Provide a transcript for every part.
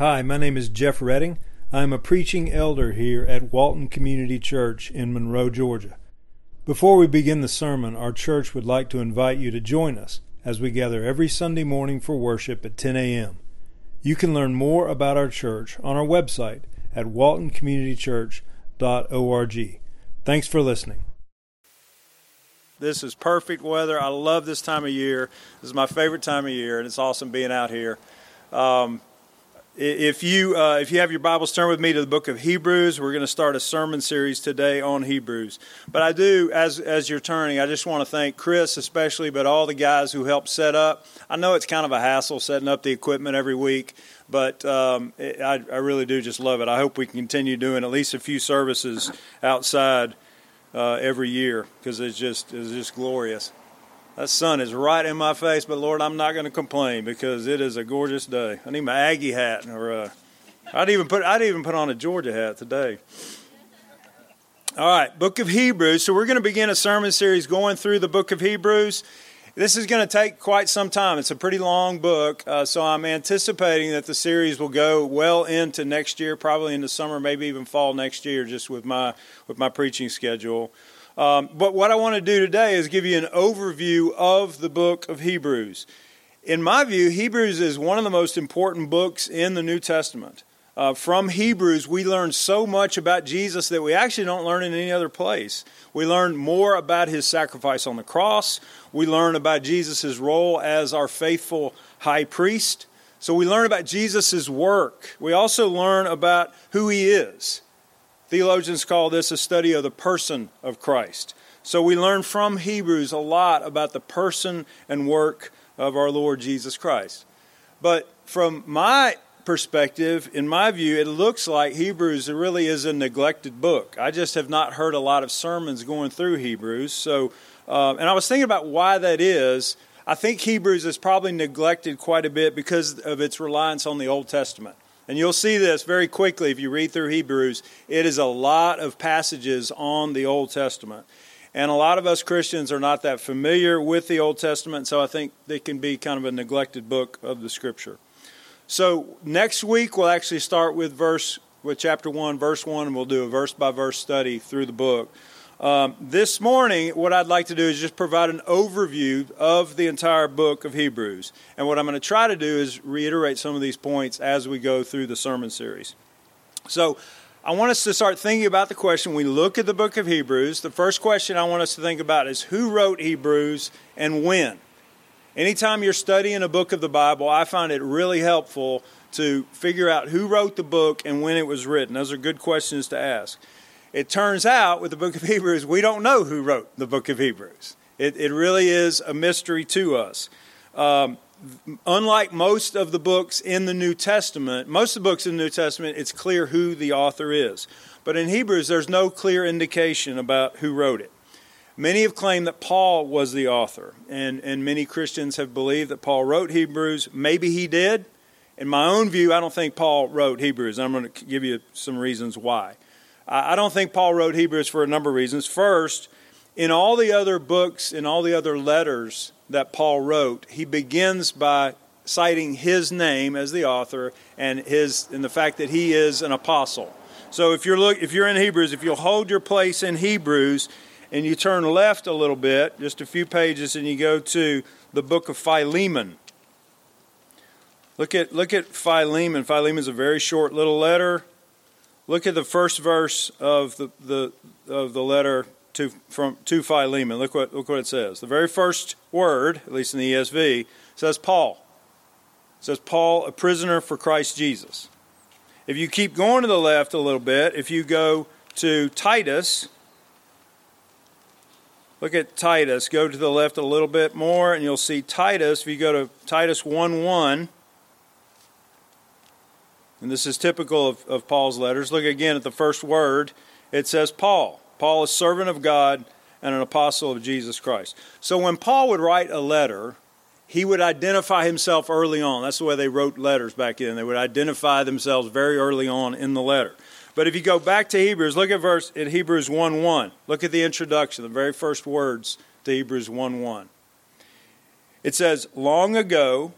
Hi, my name is Jeff Redding. I'm a preaching elder here at Walton Community Church in Monroe, Georgia. Before we begin the sermon, our church would like to invite you to join us as we gather every Sunday morning for worship at 10 a.m. You can learn more about our church on our website at waltoncommunitychurch.org. Thanks for listening. This is perfect weather. I love this time of year. This is my favorite time of year, and it's awesome being out here. Um, if you uh, if you have your Bibles, turn with me to the book of Hebrews. We're going to start a sermon series today on Hebrews. But I do, as as you're turning, I just want to thank Chris especially, but all the guys who helped set up. I know it's kind of a hassle setting up the equipment every week, but um, it, I, I really do just love it. I hope we can continue doing at least a few services outside uh, every year because it's just it's just glorious. That sun is right in my face, but Lord, I'm not going to complain because it is a gorgeous day. I need my Aggie hat, or uh, I'd even put I'd even put on a Georgia hat today. All right, Book of Hebrews. So we're going to begin a sermon series going through the Book of Hebrews. This is going to take quite some time. It's a pretty long book, uh, so I'm anticipating that the series will go well into next year, probably into summer, maybe even fall next year, just with my with my preaching schedule. Um, but what I want to do today is give you an overview of the book of Hebrews. In my view, Hebrews is one of the most important books in the New Testament. Uh, from Hebrews, we learn so much about Jesus that we actually don't learn in any other place. We learn more about his sacrifice on the cross. We learn about Jesus' role as our faithful high priest. So we learn about Jesus' work. We also learn about who he is. Theologians call this a study of the person of Christ. So we learn from Hebrews a lot about the person and work of our Lord Jesus Christ. But from my perspective, in my view, it looks like Hebrews really is a neglected book. I just have not heard a lot of sermons going through Hebrews. So, um, and I was thinking about why that is. I think Hebrews is probably neglected quite a bit because of its reliance on the Old Testament. And you'll see this very quickly if you read through Hebrews. It is a lot of passages on the Old Testament. And a lot of us Christians are not that familiar with the Old Testament, so I think it can be kind of a neglected book of the Scripture. So next week we'll actually start with verse with chapter one, verse one, and we'll do a verse by verse study through the book. Um, this morning, what I'd like to do is just provide an overview of the entire book of Hebrews. And what I'm going to try to do is reiterate some of these points as we go through the sermon series. So, I want us to start thinking about the question. We look at the book of Hebrews. The first question I want us to think about is who wrote Hebrews and when? Anytime you're studying a book of the Bible, I find it really helpful to figure out who wrote the book and when it was written. Those are good questions to ask. It turns out with the book of Hebrews, we don't know who wrote the book of Hebrews. It, it really is a mystery to us. Um, unlike most of the books in the New Testament, most of the books in the New Testament, it's clear who the author is. But in Hebrews, there's no clear indication about who wrote it. Many have claimed that Paul was the author, and, and many Christians have believed that Paul wrote Hebrews. Maybe he did. In my own view, I don't think Paul wrote Hebrews. I'm going to give you some reasons why. I don't think Paul wrote Hebrews for a number of reasons. First, in all the other books, in all the other letters that Paul wrote, he begins by citing his name as the author and his and the fact that he is an apostle. So if you're look if you're in Hebrews, if you'll hold your place in Hebrews, and you turn left a little bit, just a few pages, and you go to the book of Philemon. Look at look at Philemon. Philemon is a very short little letter. Look at the first verse of the, the of the letter to from to Philemon. Look what look what it says. The very first word, at least in the ESV, says Paul. It says Paul, a prisoner for Christ Jesus. If you keep going to the left a little bit, if you go to Titus, Look at Titus. Go to the left a little bit more, and you'll see Titus. If you go to Titus 1 1, and this is typical of, of Paul's letters, look again at the first word. It says Paul. Paul is servant of God and an apostle of Jesus Christ. So when Paul would write a letter, he would identify himself early on. That's the way they wrote letters back then. They would identify themselves very early on in the letter. But if you go back to Hebrews, look at verse in Hebrews 1 1. Look at the introduction, the very first words to Hebrews 1 1. It says, Long ago,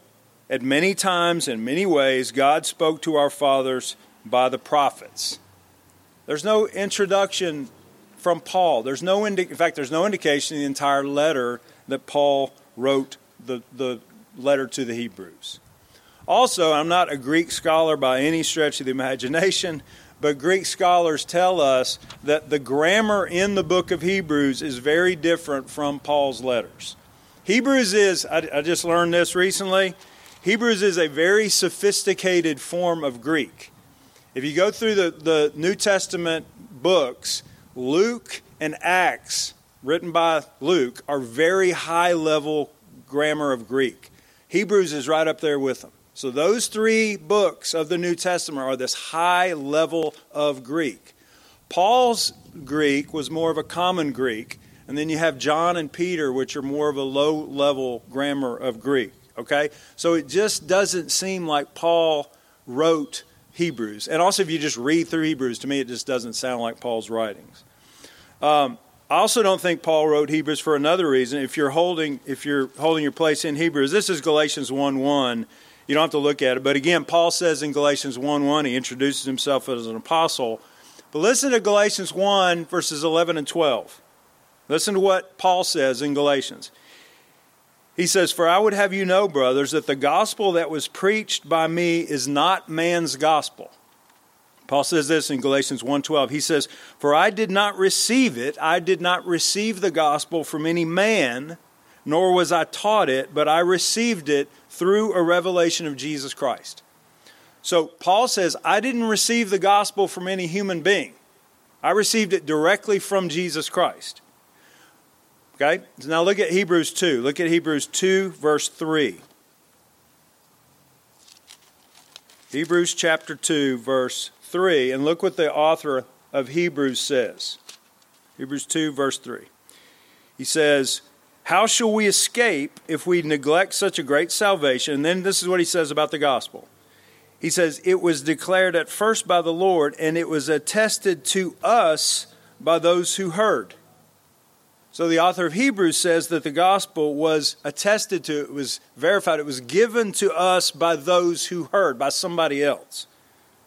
At many times and many ways, God spoke to our fathers by the prophets. There's no introduction from Paul. There's no indi- in fact, there's no indication in the entire letter that Paul wrote the, the letter to the Hebrews. Also, I'm not a Greek scholar by any stretch of the imagination, but Greek scholars tell us that the grammar in the book of Hebrews is very different from Paul's letters. Hebrews is, I, I just learned this recently, Hebrews is a very sophisticated form of Greek. If you go through the, the New Testament books, Luke and Acts, written by Luke, are very high level grammar of Greek. Hebrews is right up there with them. So, those three books of the New Testament are this high level of Greek. Paul's Greek was more of a common Greek, and then you have John and Peter, which are more of a low level grammar of Greek. Okay? So, it just doesn't seem like Paul wrote Hebrews. And also, if you just read through Hebrews, to me, it just doesn't sound like Paul's writings. Um, I also don't think Paul wrote Hebrews for another reason. If you're holding, if you're holding your place in Hebrews, this is Galatians 1 1 you don't have to look at it. But again, Paul says in Galatians 1 1, he introduces himself as an apostle. But listen to Galatians 1, verses 11 and 12. Listen to what Paul says in Galatians. He says, For I would have you know, brothers, that the gospel that was preached by me is not man's gospel. Paul says this in Galatians 1:12. He says, "For I did not receive it, I did not receive the gospel from any man, nor was I taught it, but I received it through a revelation of Jesus Christ. So Paul says, I didn't receive the gospel from any human being. I received it directly from Jesus Christ. Okay? So now look at Hebrews 2. Look at Hebrews 2, verse 3. Hebrews chapter 2, verse 3. And look what the author of Hebrews says. Hebrews 2, verse 3. He says, how shall we escape if we neglect such a great salvation? And then this is what he says about the gospel. He says, It was declared at first by the Lord, and it was attested to us by those who heard. So the author of Hebrews says that the gospel was attested to, it was verified, it was given to us by those who heard, by somebody else.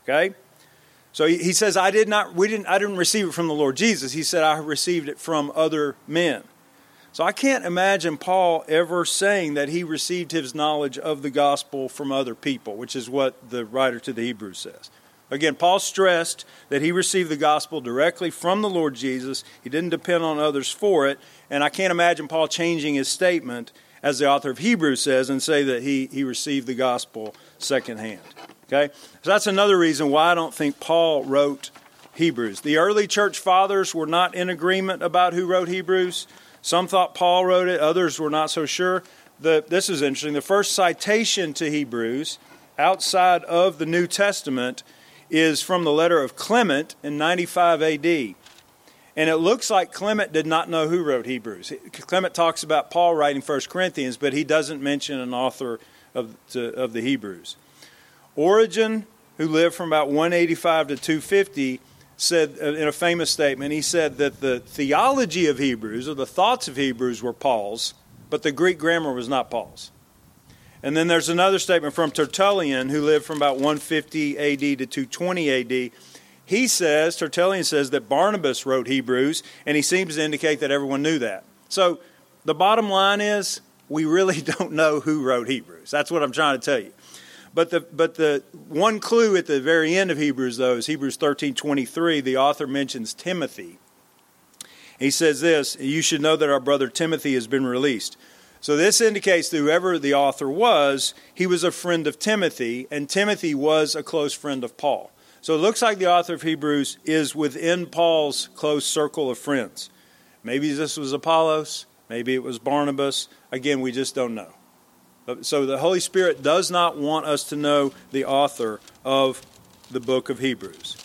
Okay? So he says, I did not, we didn't, I didn't receive it from the Lord Jesus. He said, I received it from other men. So I can't imagine Paul ever saying that he received his knowledge of the gospel from other people, which is what the writer to the Hebrews says. Again, Paul stressed that he received the gospel directly from the Lord Jesus. He didn't depend on others for it. And I can't imagine Paul changing his statement, as the author of Hebrews says, and say that he, he received the gospel secondhand. Okay? So that's another reason why I don't think Paul wrote Hebrews. The early church fathers were not in agreement about who wrote Hebrews. Some thought Paul wrote it, others were not so sure. The, this is interesting. The first citation to Hebrews outside of the New Testament is from the letter of Clement in 95 AD. And it looks like Clement did not know who wrote Hebrews. Clement talks about Paul writing 1 Corinthians, but he doesn't mention an author of, to, of the Hebrews. Origen, who lived from about 185 to 250, said uh, in a famous statement, he said that the theology of Hebrews, or the thoughts of Hebrews, were Paul's, but the Greek grammar was not Paul's. And then there's another statement from Tertullian, who lived from about 150 AD to 220 AD. He says, Tertullian says, that Barnabas wrote Hebrews, and he seems to indicate that everyone knew that. So the bottom line is, we really don't know who wrote Hebrews. That's what I'm trying to tell you. But the but the one clue at the very end of Hebrews though is Hebrews 13:23. The author mentions Timothy. He says this, "You should know that our brother Timothy has been released." So this indicates that whoever the author was, he was a friend of Timothy, and Timothy was a close friend of Paul. So it looks like the author of Hebrews is within Paul's close circle of friends. Maybe this was Apollos, maybe it was Barnabas. Again, we just don't know. So the Holy Spirit does not want us to know the author of the book of Hebrews.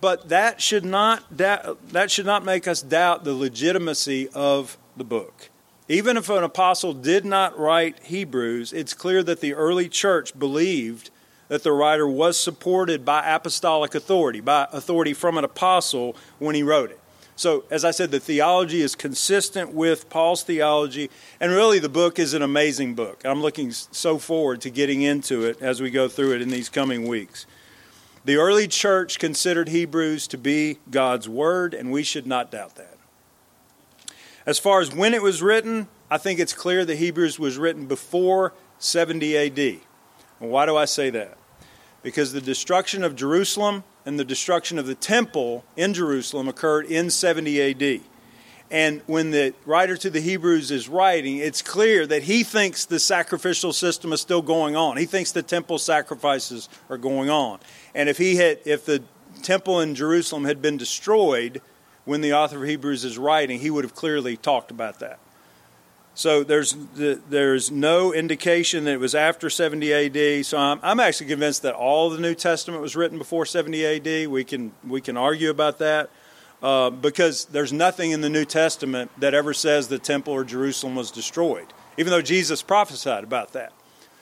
But that should not that should not make us doubt the legitimacy of the book. Even if an apostle did not write Hebrews, it's clear that the early church believed that the writer was supported by apostolic authority, by authority from an apostle when he wrote it. So, as I said, the theology is consistent with Paul's theology, and really the book is an amazing book. I'm looking so forward to getting into it as we go through it in these coming weeks. The early church considered Hebrews to be God's Word, and we should not doubt that. As far as when it was written, I think it's clear that Hebrews was written before 70 AD. And why do I say that? Because the destruction of Jerusalem and the destruction of the temple in Jerusalem occurred in 70 AD. And when the writer to the Hebrews is writing, it's clear that he thinks the sacrificial system is still going on. He thinks the temple sacrifices are going on. And if he had if the temple in Jerusalem had been destroyed when the author of Hebrews is writing, he would have clearly talked about that. So there's there's no indication that it was after 70 AD. So I'm, I'm actually convinced that all the New Testament was written before 70 AD. We can we can argue about that uh, because there's nothing in the New Testament that ever says the temple or Jerusalem was destroyed, even though Jesus prophesied about that.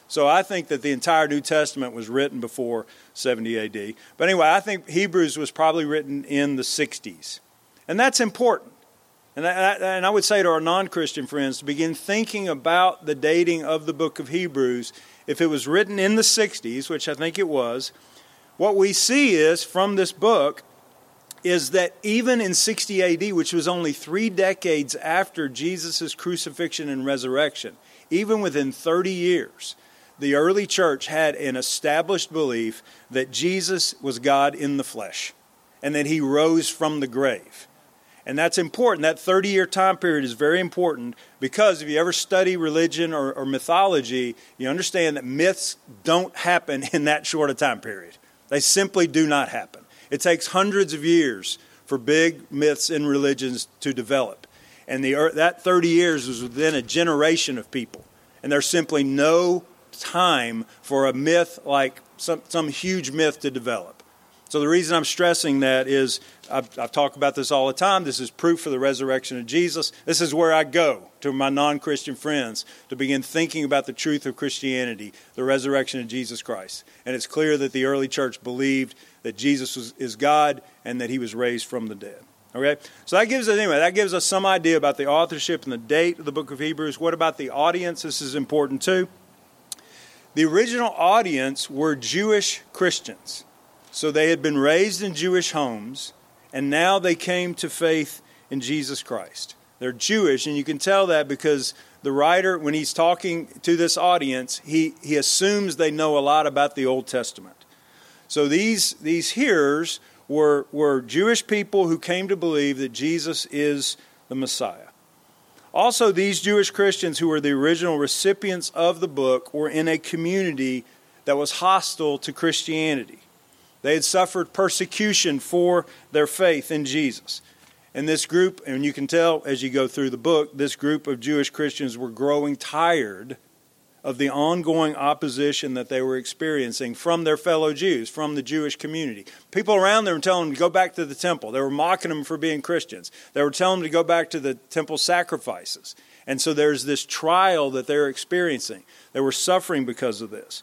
So I think that the entire New Testament was written before 70 AD. But anyway, I think Hebrews was probably written in the 60s, and that's important and I, and I would say to our non Christian friends to begin thinking about the dating of the book of Hebrews. If it was written in the 60s, which I think it was, what we see is from this book is that even in 60 AD, which was only three decades after Jesus' crucifixion and resurrection, even within 30 years, the early church had an established belief that Jesus was God in the flesh and that he rose from the grave. And that's important. That 30 year time period is very important because if you ever study religion or, or, mythology, you understand that myths don't happen in that short a time period. They simply do not happen. It takes hundreds of years for big myths in religions to develop. And the, that 30 years was within a generation of people. And there's simply no time for a myth like some, some huge myth to develop. So the reason I'm stressing that is I've, I've talked about this all the time. This is proof for the resurrection of Jesus. This is where I go to my non Christian friends to begin thinking about the truth of Christianity, the resurrection of Jesus Christ. And it's clear that the early church believed that Jesus was, is God and that he was raised from the dead. Okay? So that gives us anyway, that gives us some idea about the authorship and the date of the book of Hebrews. What about the audience? This is important too. The original audience were Jewish Christians. So they had been raised in Jewish homes, and now they came to faith in Jesus Christ. They're Jewish, and you can tell that because the writer, when he's talking to this audience, he, he assumes they know a lot about the Old Testament. So these, these hearers were, were Jewish people who came to believe that Jesus is the Messiah. Also, these Jewish Christians who were the original recipients of the book were in a community that was hostile to Christianity. They had suffered persecution for their faith in Jesus. And this group, and you can tell as you go through the book, this group of Jewish Christians were growing tired of the ongoing opposition that they were experiencing from their fellow Jews, from the Jewish community. People around them were telling them to go back to the temple. They were mocking them for being Christians. They were telling them to go back to the temple sacrifices. And so there's this trial that they're experiencing. They were suffering because of this.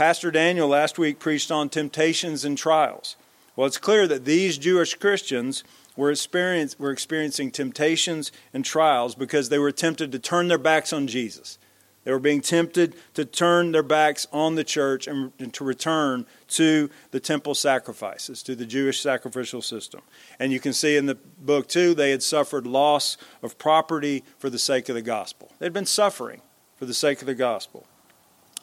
Pastor Daniel last week preached on temptations and trials. Well, it's clear that these Jewish Christians were, experience, were experiencing temptations and trials because they were tempted to turn their backs on Jesus. They were being tempted to turn their backs on the church and, and to return to the temple sacrifices, to the Jewish sacrificial system. And you can see in the book, too, they had suffered loss of property for the sake of the gospel. They'd been suffering for the sake of the gospel.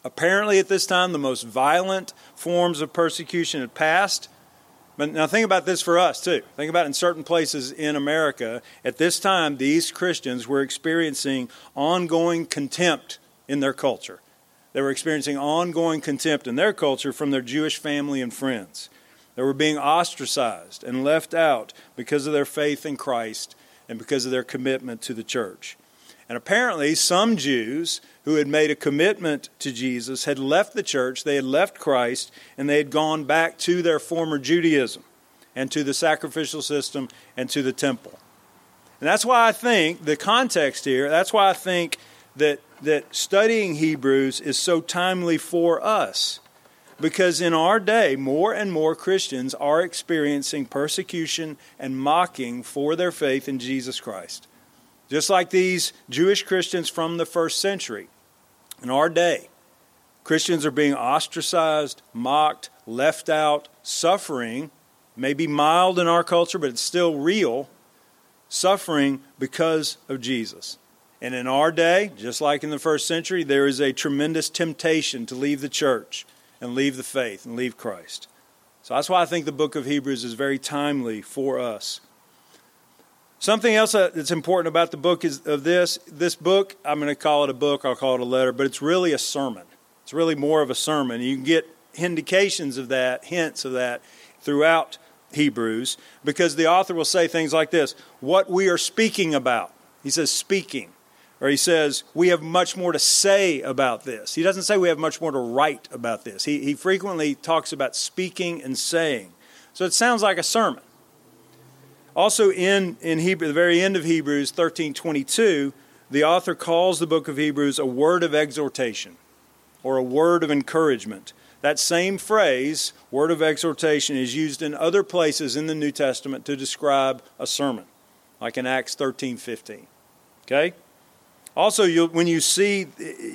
Apparently, at this time, the most violent forms of persecution had passed. But now, think about this for us, too. Think about in certain places in America. At this time, these Christians were experiencing ongoing contempt in their culture. They were experiencing ongoing contempt in their culture from their Jewish family and friends. They were being ostracized and left out because of their faith in Christ and because of their commitment to the church. And apparently, some Jews who had made a commitment to Jesus had left the church, they had left Christ, and they had gone back to their former Judaism and to the sacrificial system and to the temple. And that's why I think the context here, that's why I think that, that studying Hebrews is so timely for us. Because in our day, more and more Christians are experiencing persecution and mocking for their faith in Jesus Christ. Just like these Jewish Christians from the first century. In our day, Christians are being ostracized, mocked, left out, suffering, maybe mild in our culture, but it's still real, suffering because of Jesus. And in our day, just like in the first century, there is a tremendous temptation to leave the church and leave the faith and leave Christ. So that's why I think the book of Hebrews is very timely for us. Something else uh, that's important about the book is of this this book, I'm going to call it a book, I'll call it a letter, but it's really a sermon. It's really more of a sermon. You can get indications of that, hints of that throughout Hebrews because the author will say things like this, what we are speaking about. He says speaking or he says, We have much more to say about this. He doesn't say we have much more to write about this. He, he frequently talks about speaking and saying. So it sounds like a sermon. Also, in, in Hebrew, the very end of Hebrews 13 22, the author calls the book of Hebrews a word of exhortation or a word of encouragement. That same phrase, word of exhortation, is used in other places in the New Testament to describe a sermon, like in Acts 13 15. Okay? Also, when you see,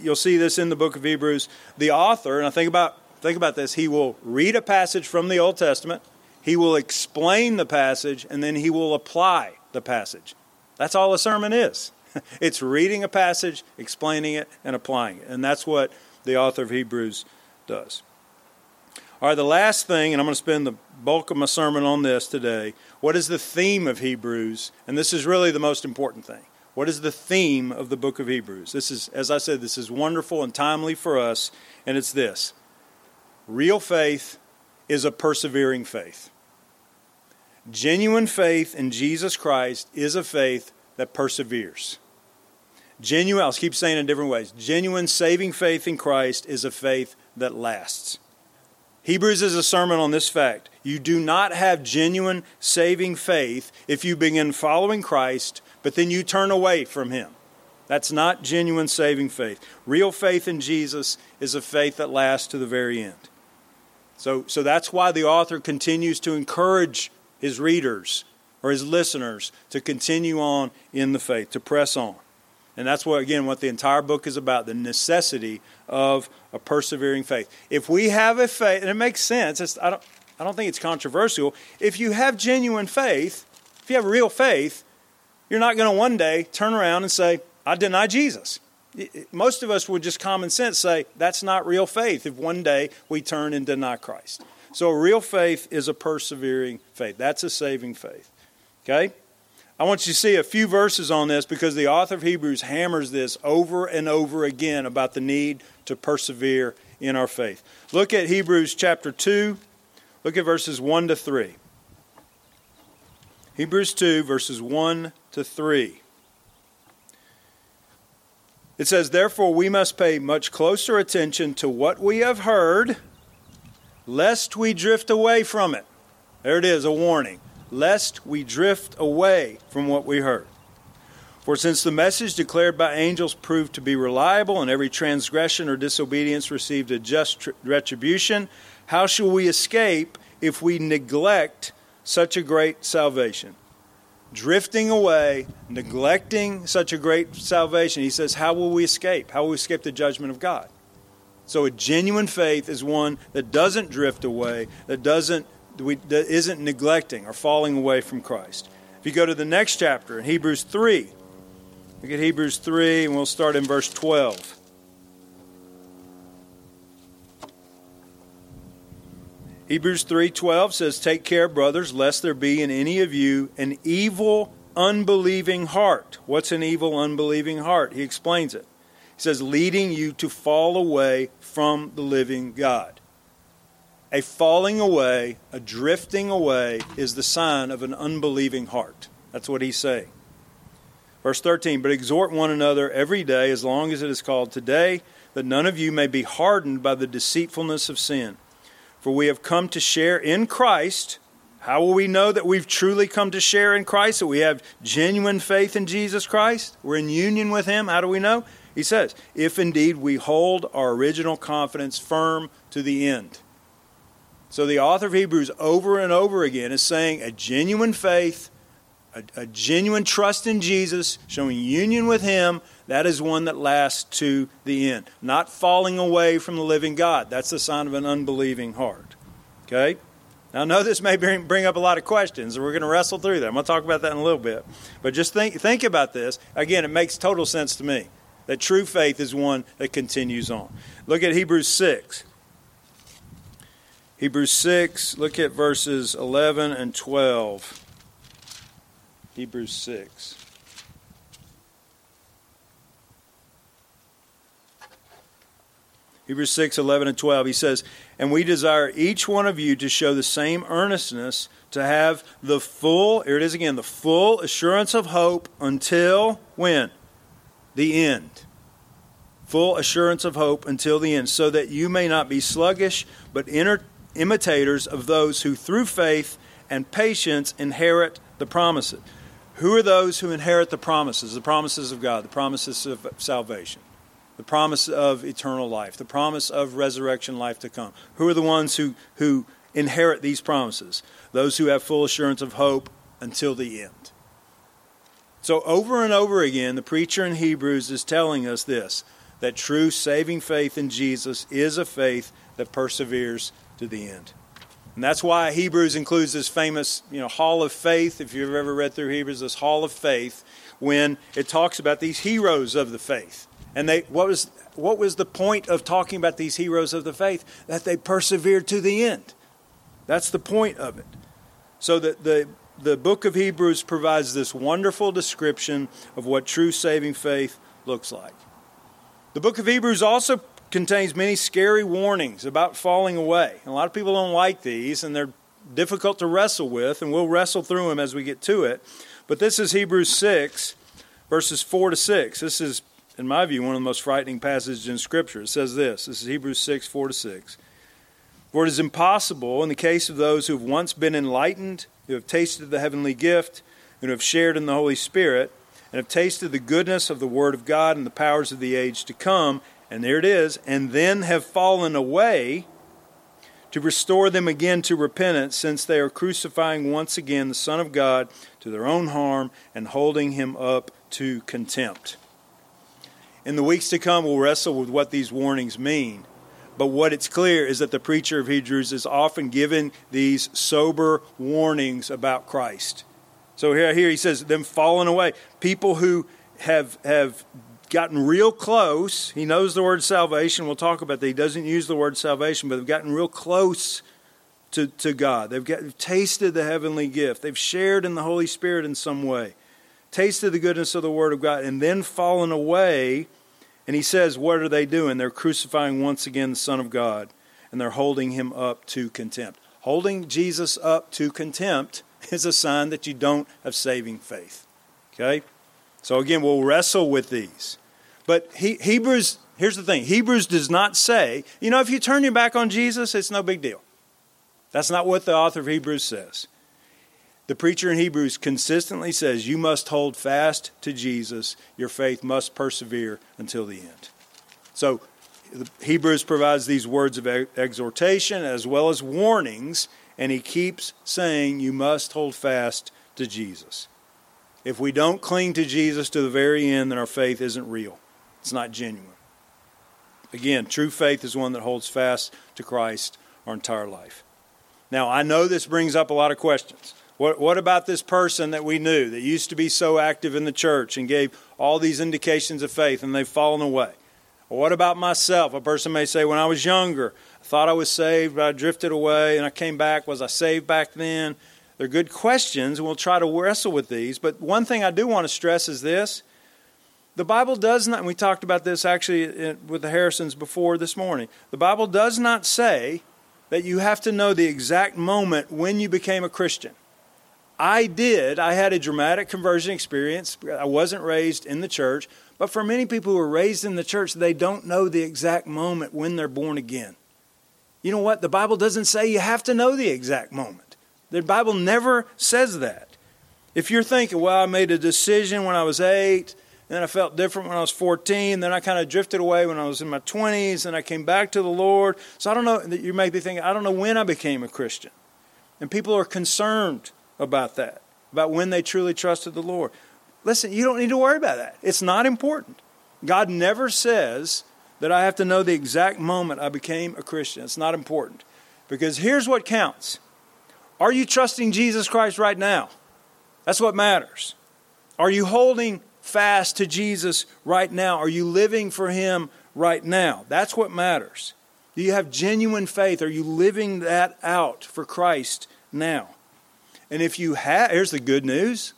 you'll see this in the book of Hebrews. The author, and I think about think about this. He will read a passage from the Old Testament. He will explain the passage, and then he will apply the passage. That's all a sermon is. It's reading a passage, explaining it, and applying it. And that's what the author of Hebrews does. All right, the last thing, and I'm going to spend the bulk of my sermon on this today. What is the theme of Hebrews? And this is really the most important thing. What is the theme of the book of Hebrews? This is, as I said, this is wonderful and timely for us, and it's this real faith is a persevering faith. Genuine faith in Jesus Christ is a faith that perseveres. Genuine, I'll keep saying it in different ways. Genuine saving faith in Christ is a faith that lasts. Hebrews is a sermon on this fact. You do not have genuine saving faith if you begin following Christ but then you turn away from Him. That's not genuine saving faith. Real faith in Jesus is a faith that lasts to the very end. So, so that's why the author continues to encourage his readers or his listeners to continue on in the faith, to press on. And that's what, again, what the entire book is about the necessity of a persevering faith. If we have a faith, and it makes sense, I, don't, I don't think it's controversial. If you have genuine faith, if you have real faith, you're not going to one day turn around and say, I deny Jesus. Most of us would just common sense say, that's not real faith if one day we turn and deny Christ. So, real faith is a persevering faith. That's a saving faith. Okay? I want you to see a few verses on this because the author of Hebrews hammers this over and over again about the need to persevere in our faith. Look at Hebrews chapter 2, look at verses 1 to 3. Hebrews 2, verses 1 to 3. It says, Therefore, we must pay much closer attention to what we have heard, lest we drift away from it. There it is, a warning. Lest we drift away from what we heard. For since the message declared by angels proved to be reliable, and every transgression or disobedience received a just retribution, how shall we escape if we neglect such a great salvation? drifting away, neglecting such a great salvation, he says, How will we escape? How will we escape the judgment of God? So a genuine faith is one that doesn't drift away, that doesn't that isn't neglecting or falling away from Christ. If you go to the next chapter in Hebrews 3, look at Hebrews 3 and we'll start in verse 12. Hebrews 3:12 says, "Take care, brothers, lest there be in any of you an evil, unbelieving heart." What's an evil, unbelieving heart? He explains it. Says, "Leading you to fall away from the living God." A falling away, a drifting away is the sign of an unbelieving heart. That's what he's saying. Verse 13, but exhort one another every day as long as it is called today, that none of you may be hardened by the deceitfulness of sin. For we have come to share in Christ. How will we know that we've truly come to share in Christ? That we have genuine faith in Jesus Christ? We're in union with Him? How do we know? He says, if indeed we hold our original confidence firm to the end. So the author of Hebrews over and over again is saying a genuine faith, a, a, genuine trust in Jesus, showing union with Him, that is one that lasts to the end. Not falling away from the living God. That's the sign of an unbelieving heart. Okay? Now, I know this may bring, up a lot of questions, and we're going to wrestle through them. I'm going to talk about that in a little bit. But just think, think about this. Again, it makes total sense to me that true faith is one that continues on. Look at Hebrews 6. Hebrews 6, look at verses 11 and 12. Hebrews 6. Hebrews 6, 11 and 12. He says, And we desire each one of you to show the same earnestness, to have the full, here it is again, the full assurance of hope until when? The end. Full assurance of hope until the end, so that you may not be sluggish, but imitators of those who through faith and patience inherit the promises. Who are those who inherit the promises? The promises of God, the promises of salvation, the promise of eternal life, the promise of resurrection life to come. Who are the ones who, who inherit these promises? Those who have full assurance of hope until the end. So, over and over again, the preacher in Hebrews is telling us this that true saving faith in Jesus is a faith that perseveres to the end. And that's why Hebrews includes this famous, you know, hall of faith. If you've ever read through Hebrews, this hall of faith, when it talks about these heroes of the faith. And they what was what was the point of talking about these heroes of the faith? That they persevered to the end. That's the point of it. So that the the book of Hebrews provides this wonderful description of what true saving faith looks like. The book of Hebrews also contains many scary warnings about falling away. A lot of people don't like these, and they're difficult to wrestle with, and we'll wrestle through them as we get to it. But this is Hebrews 6, verses 4 to 6. This is, in my view, one of the most frightening passages in Scripture. It says this this is Hebrews 6, 4 to 6. For it is impossible, in the case of those who have once been enlightened, who have tasted the heavenly gift, and who have shared in the Holy Spirit, and have tasted the goodness of the Word of God and the powers of the age to come, and there it is, and then have fallen away to restore them again to repentance, since they are crucifying once again the Son of God to their own harm and holding him up to contempt. In the weeks to come, we'll wrestle with what these warnings mean. But what it's clear is that the preacher of Hebrews is often given these sober warnings about Christ. So here, here he says, them falling away. People who have, have gotten real close. He knows the word salvation. We'll talk about that. He doesn't use the word salvation, but they've gotten real close to, to God. They've got, tasted the heavenly gift. They've shared in the Holy Spirit in some way, tasted the goodness of the Word of God, and then fallen away. And he says, What are they doing? They're crucifying once again the Son of God, and they're holding him up to contempt. Holding Jesus up to contempt is a sign that you don't have saving faith. Okay? So again, we'll wrestle with these. But he, Hebrews, here's the thing Hebrews does not say, you know, if you turn your back on Jesus, it's no big deal. That's not what the author of Hebrews says. The preacher in Hebrews consistently says you must hold fast to Jesus. Your faith must persevere until the end. So, Hebrews provides these words of exhortation as well as warnings, and he keeps saying you must hold fast to Jesus. If we don't cling to Jesus to the very end, then our faith isn't real. It's not genuine. Again, true faith is one that holds fast to Christ our entire life. Now, I know this brings up a lot of questions. What, what about this person that we knew that used to be so active in the church and gave all these indications of faith and they've fallen away? Or what about myself? A person may say, when I was younger, I thought I was saved, but I drifted away and I came back. Was I saved back then? They're good questions, and we'll try to wrestle with these. But one thing I do want to stress is this the Bible does not, and we talked about this actually uh, with the Harrisons before this morning. The Bible does not say that you have to know the exact moment when you became a Christian. I did. I had a dramatic conversion experience. I wasn't raised in the church. But for many people who are raised in the church, they don't know the exact moment when they're born again. You know what? The Bible doesn't say you have to know the exact moment. The Bible never says that. If you're thinking, well, I made a decision when I was eight, then I felt different when I was 14. Then I kind of drifted away when I was in my 20s. And I came back to the Lord. So I don't know, you may be thinking, I don't know when I became a Christian. And people are concerned about that, about when they truly trusted the Lord. Listen, you don't need to worry about that. It's not important. God never says that I have to know the exact moment I became a Christian. It's not important. Because here's what counts Are you trusting Jesus Christ right now? That's what matters. Are you holding fast to Jesus right now? Are you living for Him right now? That's what matters. Do you have genuine faith? Are you living that out for Christ now? And if you have, here's the good news.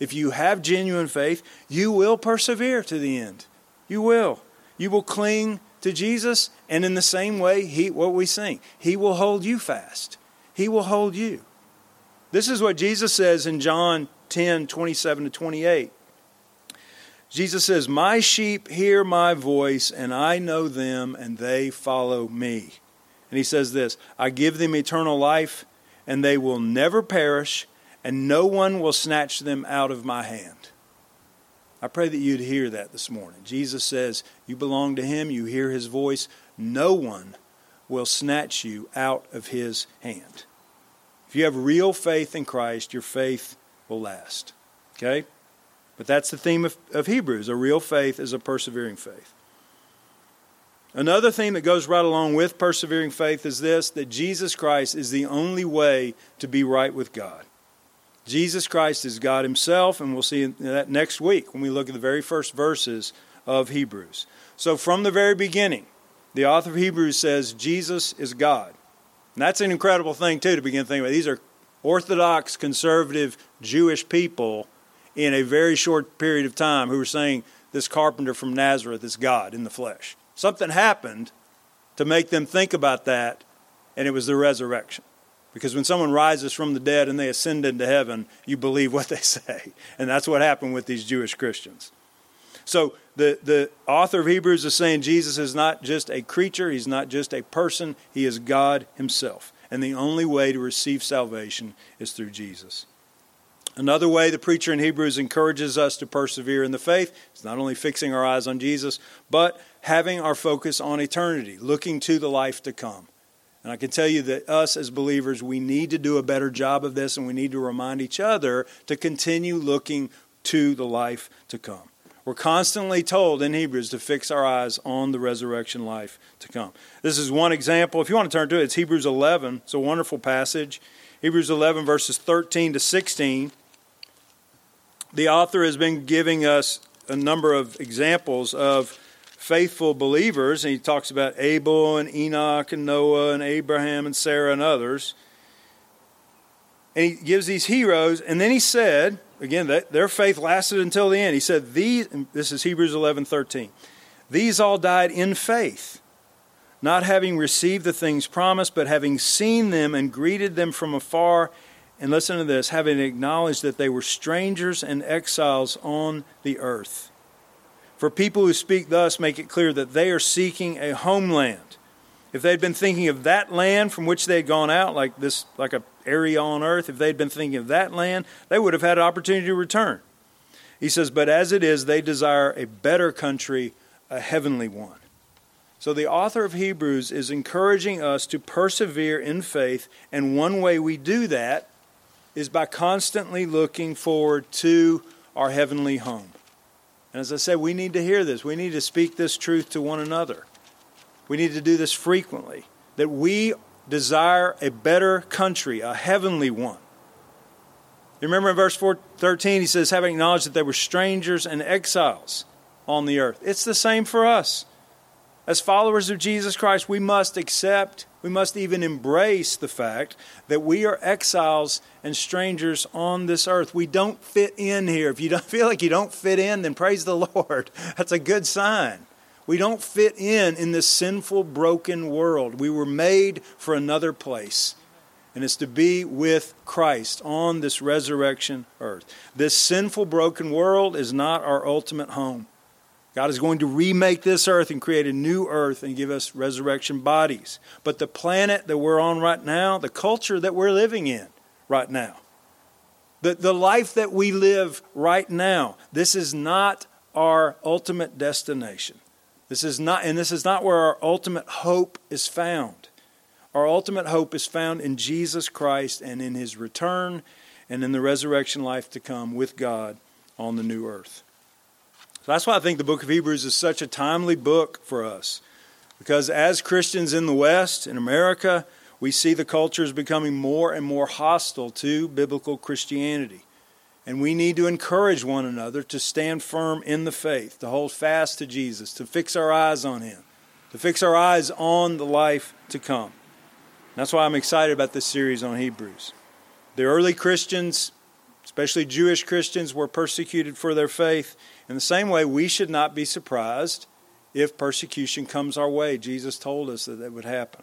If you have genuine faith, you will persevere to the end. You will. You will cling to Jesus, and in the same way, he, what we sing, He will hold you fast. He will hold you. This is what Jesus says in John 10 27 to 28. Jesus says, My sheep hear my voice, and I know them, and they follow me. And he says this I give them eternal life, and they will never perish, and no one will snatch them out of my hand. I pray that you'd hear that this morning. Jesus says, You belong to him, you hear his voice. No one will snatch you out of his hand. If you have real faith in Christ, your faith will last. Okay? But that's the theme of, of Hebrews. A real faith is a persevering faith. Another theme that goes right along with persevering faith is this that Jesus Christ is the only way to be right with God. Jesus Christ is God Himself, and we'll see that next week when we look at the very first verses of Hebrews. So, from the very beginning, the author of Hebrews says Jesus is God. And that's an incredible thing, too, to begin thinking about. These are Orthodox, conservative Jewish people in a very short period of time who are saying this carpenter from Nazareth is God in the flesh. Something happened to make them think about that, and it was the resurrection. Because when someone rises from the dead and they ascend into heaven, you believe what they say. And that's what happened with these Jewish Christians. So the, the author of Hebrews is saying Jesus is not just a creature, he's not just a person, he is God himself. And the only way to receive salvation is through Jesus. Another way the preacher in Hebrews encourages us to persevere in the faith is not only fixing our eyes on Jesus, but having our focus on eternity, looking to the life to come. And I can tell you that us as believers, we need to do a better job of this, and we need to remind each other to continue looking to the life to come. We're constantly told in Hebrews to fix our eyes on the resurrection life to come. This is one example. If you want to turn to it, it's Hebrews 11. It's a wonderful passage. Hebrews 11, verses 13 to 16 the author has been giving us a number of examples of faithful believers, and he talks about Abel and Enoch and Noah and Abraham and Sarah and others. And he gives these heroes, and then he said, again, their faith lasted until the end. He said, These, this is Hebrews 11 13, these all died in faith, not having received the things promised, but having seen them and greeted them from afar and listen to this having acknowledged that they were strangers and exiles on the earth. For people who speak thus make it clear that they are seeking a homeland. If they'd been thinking of that land from which they had gone out, like this, like a area on earth, if they'd been thinking of that land, they would have had an opportunity to return. He says, But as it is, they desire a better country, a heavenly one. So the author of Hebrews is encouraging us to persevere in faith, and one way we do that is by constantly looking forward to our heavenly home. And as I said, we need to hear this. We need to speak this truth to one another. We need to do this frequently. That we desire a better country, a heavenly one. You remember in verse 4, 13, he says, having acknowledged that they were strangers and exiles on the earth. It's the same for us. As followers of Jesus Christ, we must accept, we must even embrace the fact that we are exiles and strangers on this earth. We don't fit in here. If you don't feel like you don't fit in, then praise the Lord. That's a good sign. We don't fit in in this sinful, broken world. We were made for another place, and it's to be with Christ on this resurrection earth. This sinful, broken world is not our ultimate home. God is going to remake this earth and create a new earth and give us resurrection bodies. But the planet that we're on right now, the culture that we're living in right now, the, the life that we live right now, this is not our ultimate destination. This is not, and this is not where our ultimate hope is found. Our ultimate hope is found in Jesus Christ and in his return and in the resurrection life to come with God on the new earth. So that's why I think the book of Hebrews is such a timely book for us. Because as Christians in the West, in America, we see the culture is becoming more and more hostile to biblical Christianity. And we need to encourage one another to stand firm in the faith, to hold fast to Jesus, to fix our eyes on Him, to fix our eyes on the life to come. That's why I'm excited about this series on Hebrews. The early Christians, especially Jewish Christians, were persecuted for their faith. In the same way, we should not be surprised if persecution comes our way. Jesus told us that that would happen.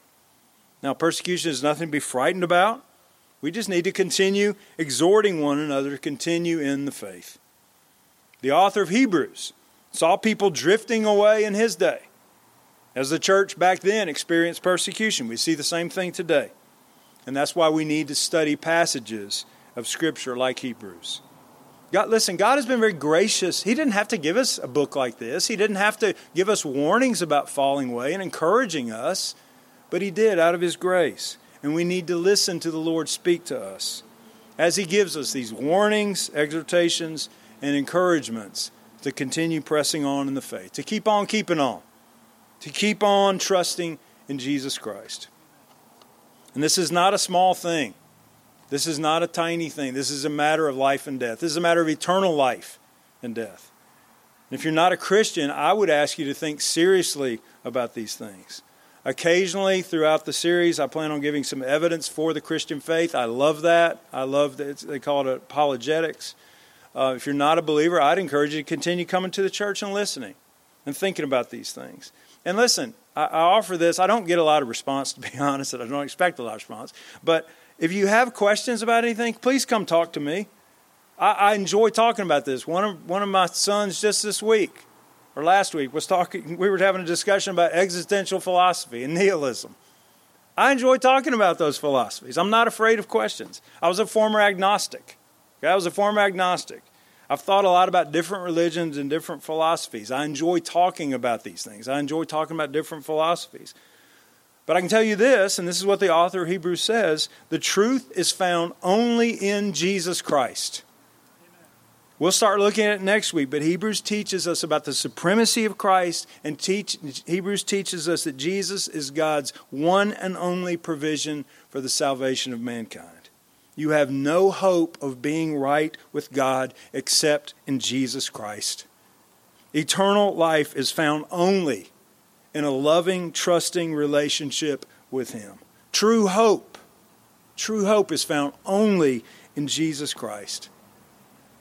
Now, persecution is nothing to be frightened about. We just need to continue exhorting one another to continue in the faith. The author of Hebrews saw people drifting away in his day. As the church back then experienced persecution, we see the same thing today. And that's why we need to study passages of Scripture like Hebrews. God, listen, God has been very gracious. He didn't have to give us a book like this. He didn't have to give us warnings about falling away and encouraging us, but He did out of His grace. And we need to listen to the Lord speak to us as He gives us these warnings, exhortations, and encouragements to continue pressing on in the faith, to keep on keeping on, to keep on trusting in Jesus Christ. And this is not a small thing. This is not a tiny thing. This is a matter of life and death. This is a matter of eternal life and death. And if you're not a Christian, I would ask you to think seriously about these things. Occasionally, throughout the series, I plan on giving some evidence for the Christian faith. I love that. I love that they call it apologetics. Uh, if you're not a believer, I'd encourage you to continue coming to the church and listening and thinking about these things. And listen, I, I offer this. I don't get a lot of response, to be honest, and I don't expect a lot of response. But if you have questions about anything, please come talk to me. I, I enjoy talking about this. One of, one of my sons just this week or last week was talking we were having a discussion about existential philosophy and nihilism. I enjoy talking about those philosophies. I'm not afraid of questions. I was a former agnostic. Okay? I was a former agnostic. I've thought a lot about different religions and different philosophies. I enjoy talking about these things. I enjoy talking about different philosophies. But I can tell you this, and this is what the author of Hebrews says the truth is found only in Jesus Christ. We'll start looking at it next week, but Hebrews teaches us about the supremacy of Christ, and teach, Hebrews teaches us that Jesus is God's one and only provision for the salvation of mankind. You have no hope of being right with God except in Jesus Christ. Eternal life is found only in a loving, trusting relationship with Him. True hope, true hope is found only in Jesus Christ.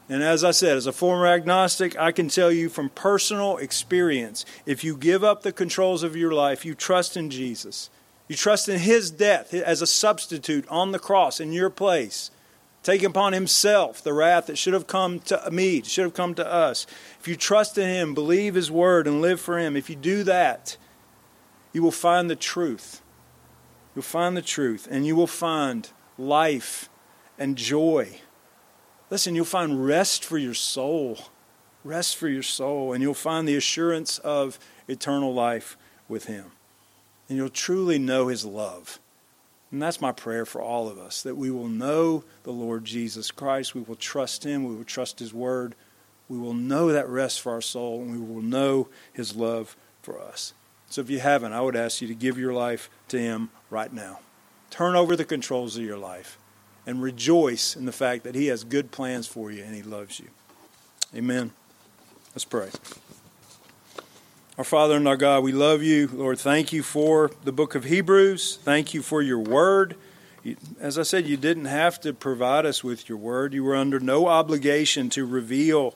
And as I said, as a former agnostic, I can tell you from personal experience if you give up the controls of your life, you trust in Jesus, you trust in His death as a substitute on the cross in your place, taking upon Himself the wrath that should have come to me, should have come to us. If you trust in Him, believe His word, and live for Him, if you do that, you will find the truth. You'll find the truth, and you will find life and joy. Listen, you'll find rest for your soul. Rest for your soul, and you'll find the assurance of eternal life with Him. And you'll truly know His love. And that's my prayer for all of us that we will know the Lord Jesus Christ. We will trust Him. We will trust His Word. We will know that rest for our soul, and we will know His love for us. So if you haven't, I would ask you to give your life to Him right now. Turn over the controls of your life and rejoice in the fact that He has good plans for you and He loves you. Amen. Let's pray. Our Father and our God, we love you. Lord, thank you for the book of Hebrews. Thank you for your word. As I said, you didn't have to provide us with your word. You were under no obligation to reveal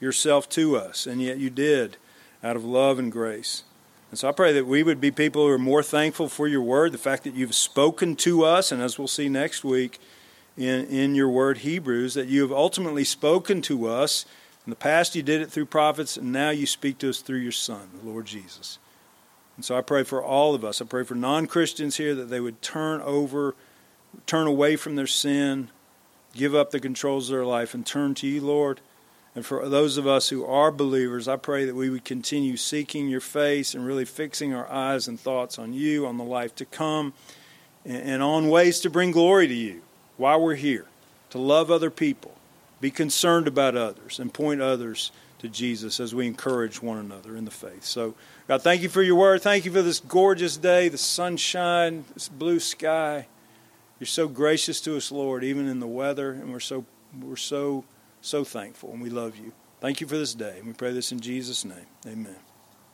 yourself to us, and yet you did out of love and grace. And so I pray that we would be people who are more thankful for your word, the fact that you've spoken to us, and as we'll see next week in, in your word, Hebrews, that you have ultimately spoken to us. In the past, you did it through prophets, and now you speak to us through your Son, the Lord Jesus. And so I pray for all of us. I pray for non Christians here that they would turn over, turn away from their sin, give up the controls of their life, and turn to you, Lord And for those of us who are believers, I pray that we would continue seeking your face and really fixing our eyes and thoughts on you, on the life to come, and on ways to bring glory to you while we're here, to love other people, be concerned about others, and point others to Jesus as we encourage one another in the faith. So, God, thank you for your word. Thank you for this gorgeous day, the sunshine, this blue sky. You're so gracious to us, Lord, even in the weather, and we're so we're so so thankful and we love you. Thank you for this day. And we pray this in Jesus' name. Amen.